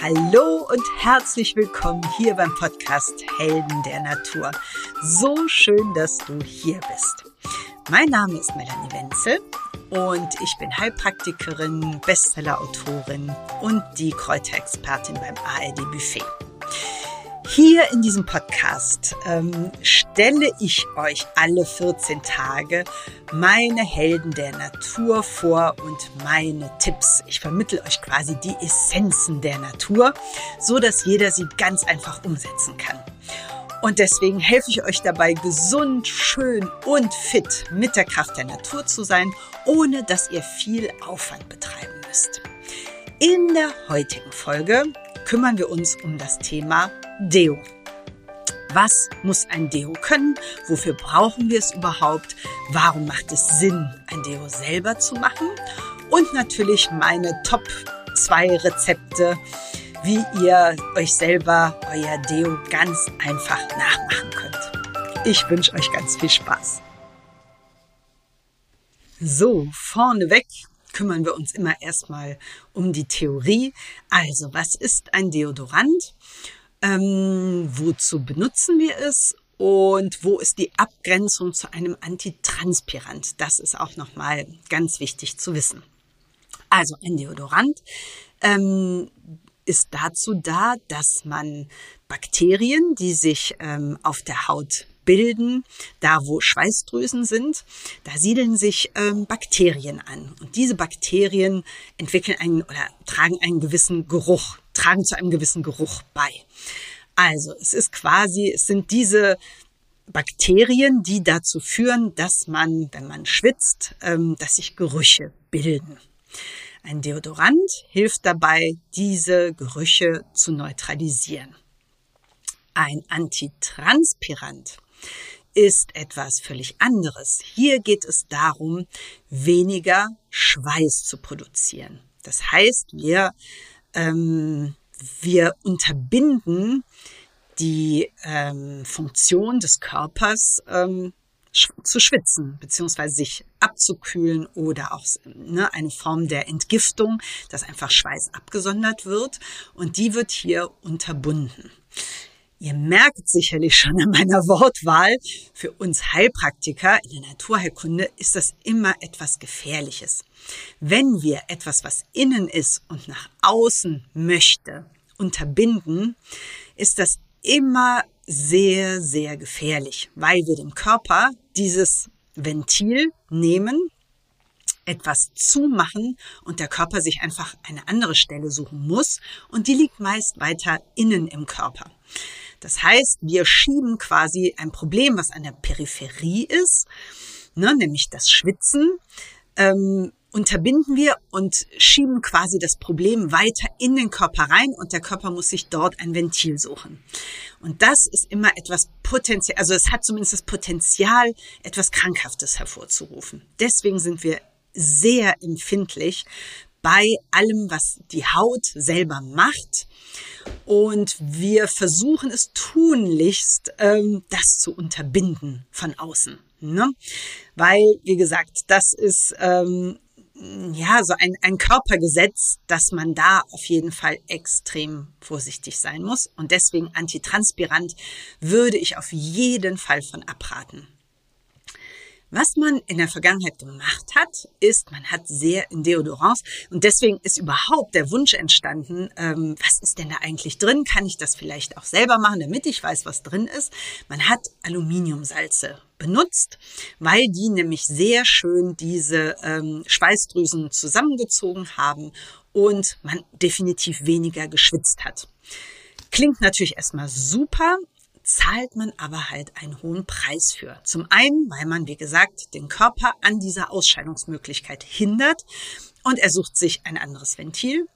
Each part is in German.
Hallo und herzlich willkommen hier beim Podcast Helden der Natur. So schön, dass du hier bist. Mein Name ist Melanie Wenzel und ich bin Heilpraktikerin, Bestsellerautorin und die Kräuterexpertin beim ARD Buffet. Hier in diesem Podcast ähm, stelle ich euch alle 14 Tage meine Helden der Natur vor und meine Tipps. Ich vermittle euch quasi die Essenzen der Natur, so dass jeder sie ganz einfach umsetzen kann. Und deswegen helfe ich euch dabei, gesund, schön und fit mit der Kraft der Natur zu sein, ohne dass ihr viel Aufwand betreiben müsst. In der heutigen Folge kümmern wir uns um das Thema Deo. Was muss ein Deo können? Wofür brauchen wir es überhaupt? Warum macht es Sinn, ein Deo selber zu machen? Und natürlich meine Top 2 Rezepte, wie ihr euch selber euer Deo ganz einfach nachmachen könnt. Ich wünsche euch ganz viel Spaß. So, vorneweg kümmern wir uns immer erstmal um die Theorie. Also, was ist ein Deodorant? ähm, wozu benutzen wir es und wo ist die Abgrenzung zu einem Antitranspirant? Das ist auch nochmal ganz wichtig zu wissen. Also ein Deodorant ähm, ist dazu da, dass man Bakterien, die sich ähm, auf der Haut bilden, da wo Schweißdrüsen sind, da siedeln sich ähm, Bakterien an. Und diese Bakterien entwickeln einen oder tragen einen gewissen Geruch tragen zu einem gewissen Geruch bei. Also es ist quasi, es sind diese Bakterien, die dazu führen, dass man, wenn man schwitzt, ähm, dass sich Gerüche bilden. Ein Deodorant hilft dabei, diese Gerüche zu neutralisieren. Ein Antitranspirant ist etwas völlig anderes. Hier geht es darum, weniger Schweiß zu produzieren. Das heißt, wir ähm, wir unterbinden die ähm, Funktion des Körpers ähm, zu schwitzen, beziehungsweise sich abzukühlen oder auch ne, eine Form der Entgiftung, dass einfach Schweiß abgesondert wird und die wird hier unterbunden. Ihr merkt sicherlich schon an meiner Wortwahl, für uns Heilpraktiker in der Naturheilkunde ist das immer etwas Gefährliches. Wenn wir etwas, was innen ist und nach außen möchte, unterbinden, ist das immer sehr, sehr gefährlich, weil wir dem Körper dieses Ventil nehmen, etwas zumachen und der Körper sich einfach eine andere Stelle suchen muss und die liegt meist weiter innen im Körper. Das heißt, wir schieben quasi ein Problem, was an der Peripherie ist, ne, nämlich das Schwitzen, ähm, unterbinden wir und schieben quasi das Problem weiter in den Körper rein und der Körper muss sich dort ein Ventil suchen. Und das ist immer etwas potenziell, also es hat zumindest das Potenzial, etwas Krankhaftes hervorzurufen. Deswegen sind wir sehr empfindlich bei allem, was die Haut selber macht. Und wir versuchen es tunlichst, ähm, das zu unterbinden von außen. Ne? Weil, wie gesagt, das ist ähm, ja, so ein, ein Körpergesetz, dass man da auf jeden Fall extrem vorsichtig sein muss. Und deswegen antitranspirant würde ich auf jeden Fall von abraten. Was man in der Vergangenheit gemacht hat, ist, man hat sehr in Deodorants und deswegen ist überhaupt der Wunsch entstanden, ähm, was ist denn da eigentlich drin? Kann ich das vielleicht auch selber machen, damit ich weiß, was drin ist? Man hat Aluminiumsalze benutzt, weil die nämlich sehr schön diese ähm, Schweißdrüsen zusammengezogen haben und man definitiv weniger geschwitzt hat. Klingt natürlich erstmal super, zahlt man aber halt einen hohen Preis für. Zum einen, weil man, wie gesagt, den Körper an dieser Ausscheidungsmöglichkeit hindert und er sucht sich ein anderes Ventil.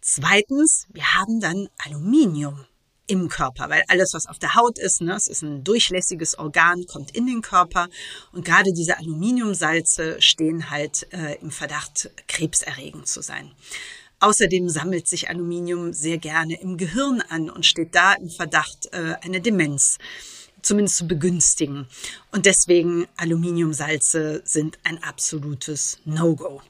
Zweitens, wir haben dann Aluminium im Körper, weil alles, was auf der Haut ist, ne, es ist ein durchlässiges Organ, kommt in den Körper und gerade diese Aluminiumsalze stehen halt äh, im Verdacht, krebserregend zu sein. Außerdem sammelt sich Aluminium sehr gerne im Gehirn an und steht da im Verdacht, äh, eine Demenz zumindest zu begünstigen. Und deswegen Aluminiumsalze sind ein absolutes No-Go.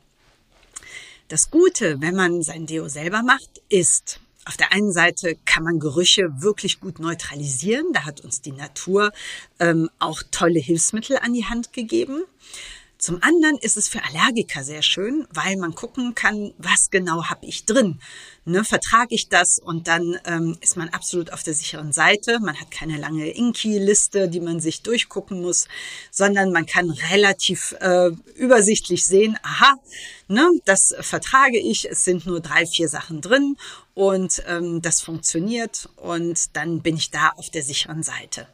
Das Gute, wenn man sein Deo selber macht, ist, auf der einen Seite kann man Gerüche wirklich gut neutralisieren. Da hat uns die Natur ähm, auch tolle Hilfsmittel an die Hand gegeben. Zum anderen ist es für Allergiker sehr schön, weil man gucken kann, was genau habe ich drin. Ne, vertrage ich das und dann ähm, ist man absolut auf der sicheren Seite. Man hat keine lange Inki-Liste, die man sich durchgucken muss, sondern man kann relativ äh, übersichtlich sehen, aha, ne, das vertrage ich, es sind nur drei, vier Sachen drin und ähm, das funktioniert und dann bin ich da auf der sicheren Seite.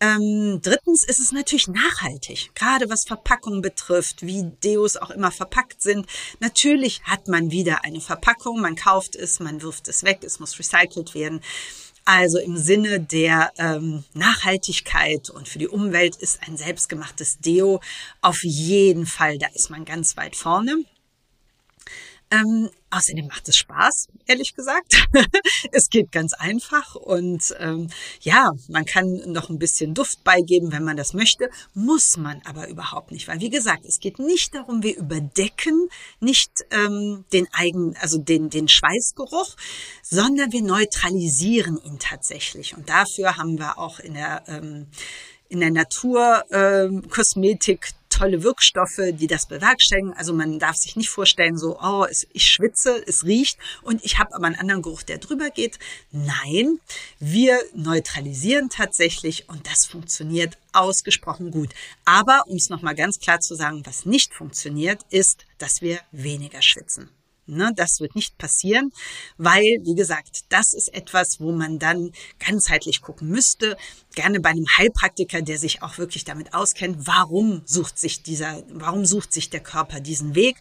Ähm, drittens ist es natürlich nachhaltig, gerade was Verpackung betrifft, wie Deos auch immer verpackt sind. Natürlich hat man wieder eine Verpackung, man kauft es, man wirft es weg, es muss recycelt werden. Also im Sinne der ähm, Nachhaltigkeit und für die Umwelt ist ein selbstgemachtes Deo auf jeden Fall, da ist man ganz weit vorne. Ähm, außerdem macht es Spaß, ehrlich gesagt. es geht ganz einfach und ähm, ja, man kann noch ein bisschen Duft beigeben, wenn man das möchte, muss man aber überhaupt nicht, weil wie gesagt, es geht nicht darum, wir überdecken nicht ähm, den eigenen, also den den Schweißgeruch, sondern wir neutralisieren ihn tatsächlich und dafür haben wir auch in der ähm, in der Naturkosmetik ähm, tolle Wirkstoffe, die das bewerkstelligen. Also man darf sich nicht vorstellen, so, oh, ich schwitze, es riecht und ich habe aber einen anderen Geruch, der drüber geht. Nein, wir neutralisieren tatsächlich und das funktioniert ausgesprochen gut. Aber um es nochmal ganz klar zu sagen, was nicht funktioniert, ist, dass wir weniger schwitzen. Ne, das wird nicht passieren, weil, wie gesagt, das ist etwas, wo man dann ganzheitlich gucken müsste. Gerne bei einem Heilpraktiker, der sich auch wirklich damit auskennt, warum sucht sich dieser, warum sucht sich der Körper diesen Weg?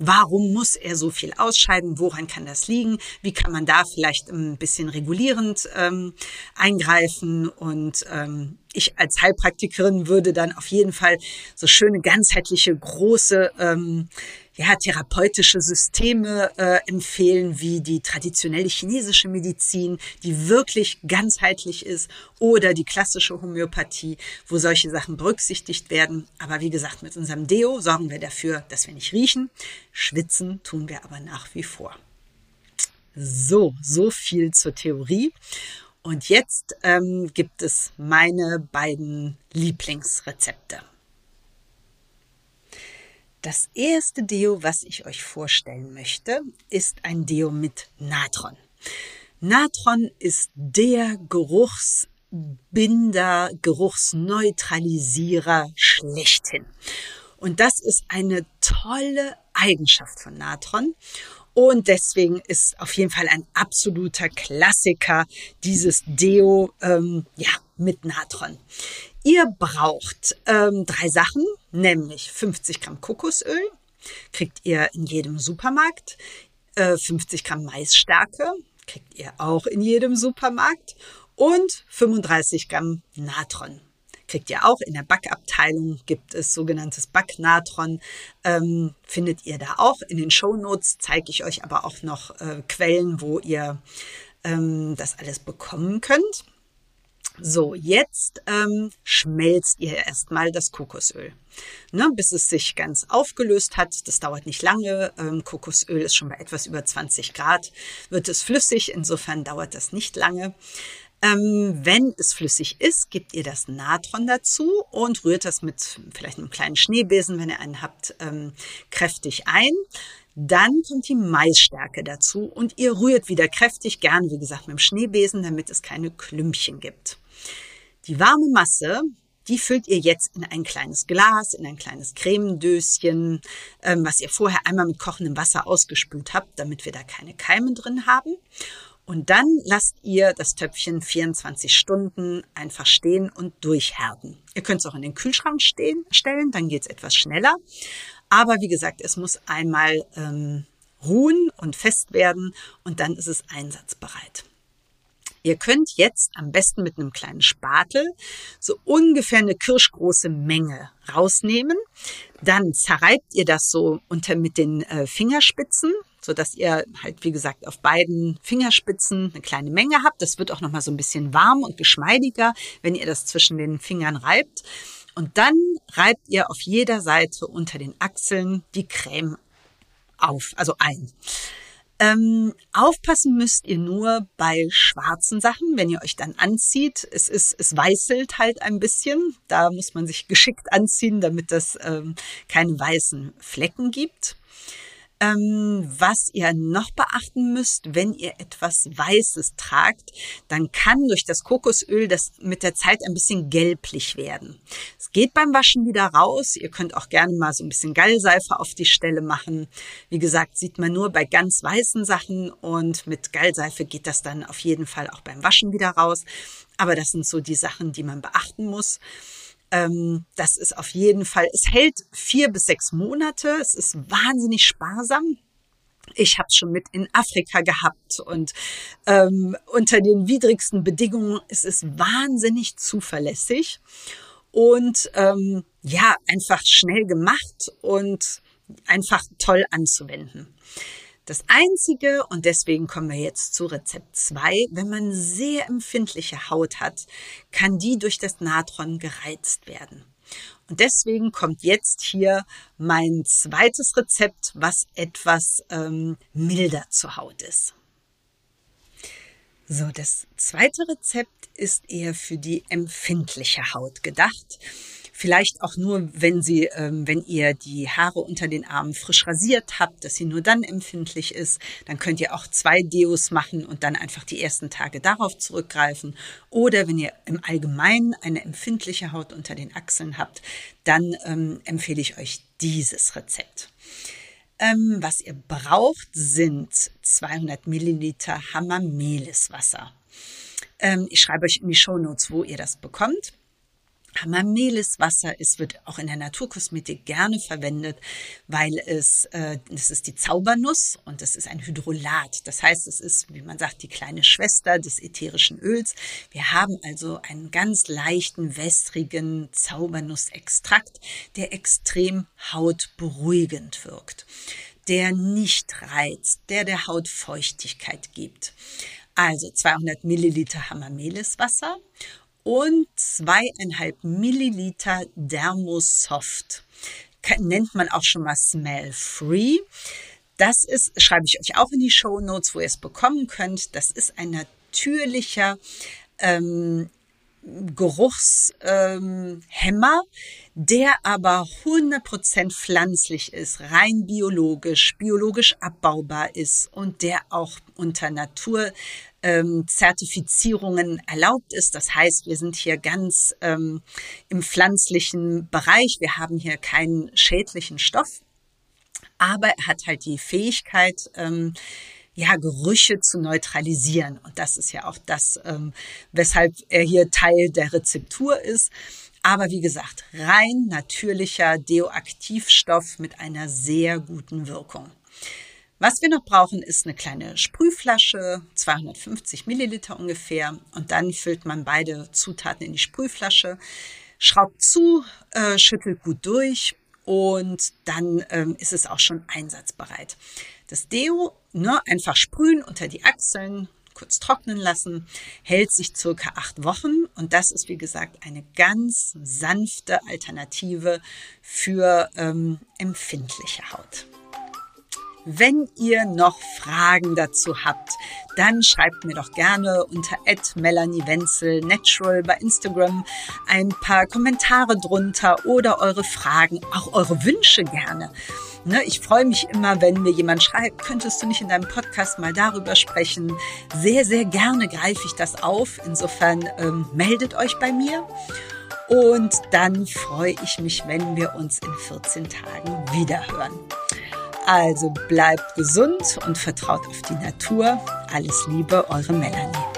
Warum muss er so viel ausscheiden? Woran kann das liegen? Wie kann man da vielleicht ein bisschen regulierend ähm, eingreifen? Und ähm, ich als Heilpraktikerin würde dann auf jeden Fall so schöne ganzheitliche große ähm, ja, therapeutische Systeme äh, empfehlen, wie die traditionelle chinesische Medizin, die wirklich ganzheitlich ist, oder die klassische Homöopathie, wo solche Sachen berücksichtigt werden. Aber wie gesagt, mit unserem Deo sorgen wir dafür, dass wir nicht riechen. Schwitzen tun wir aber nach wie vor. So, so viel zur Theorie. Und jetzt ähm, gibt es meine beiden Lieblingsrezepte. Das erste Deo, was ich euch vorstellen möchte, ist ein Deo mit Natron. Natron ist der Geruchsbinder, Geruchsneutralisierer schlechthin. Und das ist eine tolle Eigenschaft von Natron. Und deswegen ist auf jeden Fall ein absoluter Klassiker dieses Deo ähm, ja, mit Natron. Ihr braucht ähm, drei Sachen, nämlich 50 Gramm Kokosöl, kriegt ihr in jedem Supermarkt, äh, 50 Gramm Maisstärke, kriegt ihr auch in jedem Supermarkt und 35 Gramm Natron. Kriegt ihr auch in der Backabteilung, gibt es sogenanntes Backnatron, ähm, findet ihr da auch. In den Show Notes zeige ich euch aber auch noch äh, Quellen, wo ihr ähm, das alles bekommen könnt. So, jetzt ähm, schmelzt ihr erstmal das Kokosöl, ne, bis es sich ganz aufgelöst hat. Das dauert nicht lange. Ähm, Kokosöl ist schon bei etwas über 20 Grad, wird es flüssig. Insofern dauert das nicht lange. Ähm, wenn es flüssig ist, gebt ihr das Natron dazu und rührt das mit vielleicht einem kleinen Schneebesen, wenn ihr einen habt, ähm, kräftig ein. Dann kommt die Maisstärke dazu und ihr rührt wieder kräftig, gern wie gesagt mit dem Schneebesen, damit es keine Klümpchen gibt. Die warme Masse, die füllt ihr jetzt in ein kleines Glas, in ein kleines Cremendöschen, ähm, was ihr vorher einmal mit kochendem Wasser ausgespült habt, damit wir da keine Keime drin haben. Und dann lasst ihr das Töpfchen 24 Stunden einfach stehen und durchhärten. Ihr könnt es auch in den Kühlschrank stehen, stellen, dann geht es etwas schneller. Aber wie gesagt, es muss einmal ähm, ruhen und fest werden und dann ist es einsatzbereit. Ihr könnt jetzt am besten mit einem kleinen Spatel so ungefähr eine kirschgroße Menge rausnehmen. Dann zerreibt ihr das so unter mit den äh, Fingerspitzen, so dass ihr halt wie gesagt auf beiden Fingerspitzen eine kleine Menge habt. Das wird auch noch mal so ein bisschen warm und geschmeidiger, wenn ihr das zwischen den Fingern reibt. Und dann reibt ihr auf jeder Seite unter den Achseln die Creme auf, also ein. Ähm, aufpassen müsst ihr nur bei schwarzen Sachen, wenn ihr euch dann anzieht. Es ist, es weißelt halt ein bisschen. Da muss man sich geschickt anziehen, damit das ähm, keine weißen Flecken gibt. Ähm, was ihr noch beachten müsst, wenn ihr etwas Weißes tragt, dann kann durch das Kokosöl das mit der Zeit ein bisschen gelblich werden. Es geht beim Waschen wieder raus. Ihr könnt auch gerne mal so ein bisschen Gallseife auf die Stelle machen. Wie gesagt, sieht man nur bei ganz weißen Sachen und mit Gallseife geht das dann auf jeden Fall auch beim Waschen wieder raus. Aber das sind so die Sachen, die man beachten muss. Ähm, das ist auf jeden Fall, es hält vier bis sechs Monate. Es ist wahnsinnig sparsam. Ich habe es schon mit in Afrika gehabt und ähm, unter den widrigsten Bedingungen ist es wahnsinnig zuverlässig und ähm, ja, einfach schnell gemacht und einfach toll anzuwenden. Das Einzige, und deswegen kommen wir jetzt zu Rezept 2, wenn man sehr empfindliche Haut hat, kann die durch das Natron gereizt werden. Und deswegen kommt jetzt hier mein zweites Rezept, was etwas ähm, milder zur Haut ist. So, das zweite Rezept ist eher für die empfindliche Haut gedacht. Vielleicht auch nur, wenn sie, ähm, wenn ihr die Haare unter den Armen frisch rasiert habt, dass sie nur dann empfindlich ist. Dann könnt ihr auch zwei Deos machen und dann einfach die ersten Tage darauf zurückgreifen. Oder wenn ihr im Allgemeinen eine empfindliche Haut unter den Achseln habt, dann ähm, empfehle ich euch dieses Rezept. Ähm, was ihr braucht, sind 200 Milliliter Hamameliswasser. Ähm, ich schreibe euch in die Show Notes, wo ihr das bekommt. Hamamelis-Wasser ist, wird auch in der Naturkosmetik gerne verwendet, weil es, äh, das ist die Zaubernuss und es ist ein Hydrolat. Das heißt, es ist, wie man sagt, die kleine Schwester des ätherischen Öls. Wir haben also einen ganz leichten, wässrigen Zaubernussextrakt, der extrem hautberuhigend wirkt, der nicht reizt, der der Haut Feuchtigkeit gibt. Also 200 Milliliter Hamamelis-Wasser und zweieinhalb Milliliter Dermosoft. Nennt man auch schon mal Smell Free. Das ist, schreibe ich euch auch in die Show Notes, wo ihr es bekommen könnt. Das ist ein natürlicher ähm, Geruchshemmer, der aber 100% pflanzlich ist, rein biologisch, biologisch abbaubar ist und der auch unter Natur ähm, Zertifizierungen erlaubt ist. Das heißt, wir sind hier ganz ähm, im pflanzlichen Bereich. Wir haben hier keinen schädlichen Stoff, aber er hat halt die Fähigkeit, ähm, ja, Gerüche zu neutralisieren. Und das ist ja auch das, ähm, weshalb er hier Teil der Rezeptur ist. Aber wie gesagt, rein natürlicher Deoaktivstoff mit einer sehr guten Wirkung. Was wir noch brauchen, ist eine kleine Sprühflasche, 250 Milliliter ungefähr. Und dann füllt man beide Zutaten in die Sprühflasche, schraubt zu, äh, schüttelt gut durch und dann ähm, ist es auch schon einsatzbereit. Das Deo ne, einfach sprühen unter die Achseln, kurz trocknen lassen, hält sich circa acht Wochen und das ist wie gesagt eine ganz sanfte Alternative für ähm, empfindliche Haut. Wenn ihr noch Fragen dazu habt, dann schreibt mir doch gerne unter Melanie Wenzel Natural bei Instagram ein paar Kommentare drunter oder eure Fragen, auch eure Wünsche gerne. Ne, ich freue mich immer, wenn mir jemand schreibt, könntest du nicht in deinem Podcast mal darüber sprechen? Sehr, sehr gerne greife ich das auf. Insofern ähm, meldet euch bei mir. Und dann freue ich mich, wenn wir uns in 14 Tagen wiederhören. Also bleibt gesund und vertraut auf die Natur. Alles Liebe, eure Melanie.